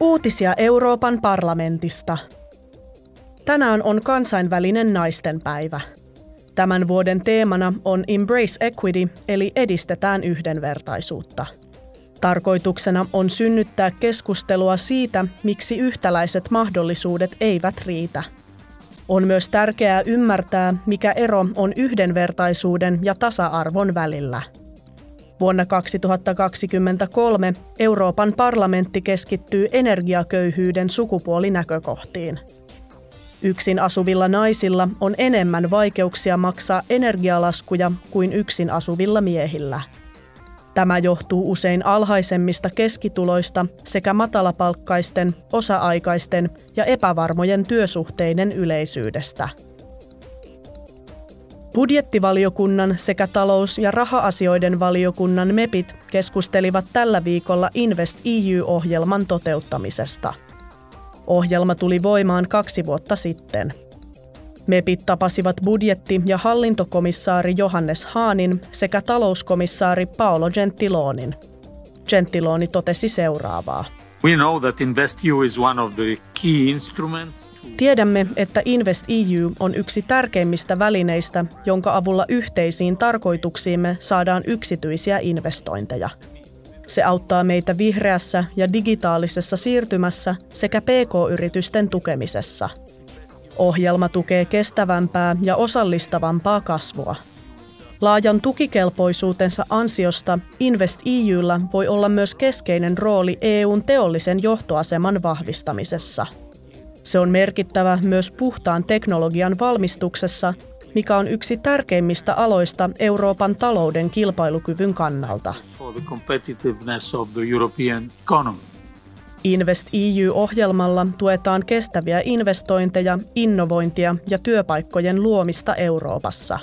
Uutisia Euroopan parlamentista. Tänään on kansainvälinen naistenpäivä. Tämän vuoden teemana on Embrace Equity eli edistetään yhdenvertaisuutta. Tarkoituksena on synnyttää keskustelua siitä, miksi yhtäläiset mahdollisuudet eivät riitä. On myös tärkeää ymmärtää, mikä ero on yhdenvertaisuuden ja tasa-arvon välillä – Vuonna 2023 Euroopan parlamentti keskittyy energiaköyhyyden sukupuolinäkökohtiin. Yksin asuvilla naisilla on enemmän vaikeuksia maksaa energialaskuja kuin yksin asuvilla miehillä. Tämä johtuu usein alhaisemmista keskituloista sekä matalapalkkaisten, osa-aikaisten ja epävarmojen työsuhteiden yleisyydestä – Budjettivaliokunnan sekä talous- ja raha-asioiden valiokunnan MEPit keskustelivat tällä viikolla Invest EU-ohjelman toteuttamisesta. Ohjelma tuli voimaan kaksi vuotta sitten. MEPit tapasivat budjetti- ja hallintokomissaari Johannes Haanin sekä talouskomissaari Paolo Gentilonin. Gentiloni totesi seuraavaa. We know that InvestEU is one of the key instruments Tiedämme, että Invest EU on yksi tärkeimmistä välineistä, jonka avulla yhteisiin tarkoituksiimme saadaan yksityisiä investointeja. Se auttaa meitä vihreässä ja digitaalisessa siirtymässä sekä PK-yritysten tukemisessa. Ohjelma tukee kestävämpää ja osallistavampaa kasvua. Laajan tukikelpoisuutensa ansiosta Invest EUlla voi olla myös keskeinen rooli EUn teollisen johtoaseman vahvistamisessa – se on merkittävä myös puhtaan teknologian valmistuksessa, mikä on yksi tärkeimmistä aloista Euroopan talouden kilpailukyvyn kannalta. Invest EU-ohjelmalla tuetaan kestäviä investointeja, innovointia ja työpaikkojen luomista Euroopassa.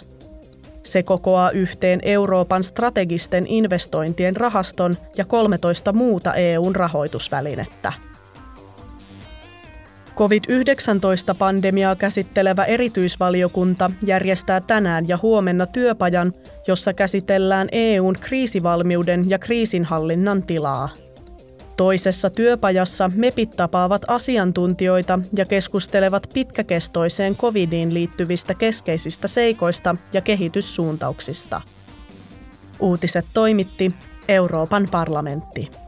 Se kokoaa yhteen Euroopan strategisten investointien rahaston ja 13 muuta EUn rahoitusvälinettä. COVID-19-pandemiaa käsittelevä erityisvaliokunta järjestää tänään ja huomenna työpajan, jossa käsitellään EUn kriisivalmiuden ja kriisinhallinnan tilaa. Toisessa työpajassa MEPit tapaavat asiantuntijoita ja keskustelevat pitkäkestoiseen covidiin liittyvistä keskeisistä seikoista ja kehityssuuntauksista. Uutiset toimitti Euroopan parlamentti.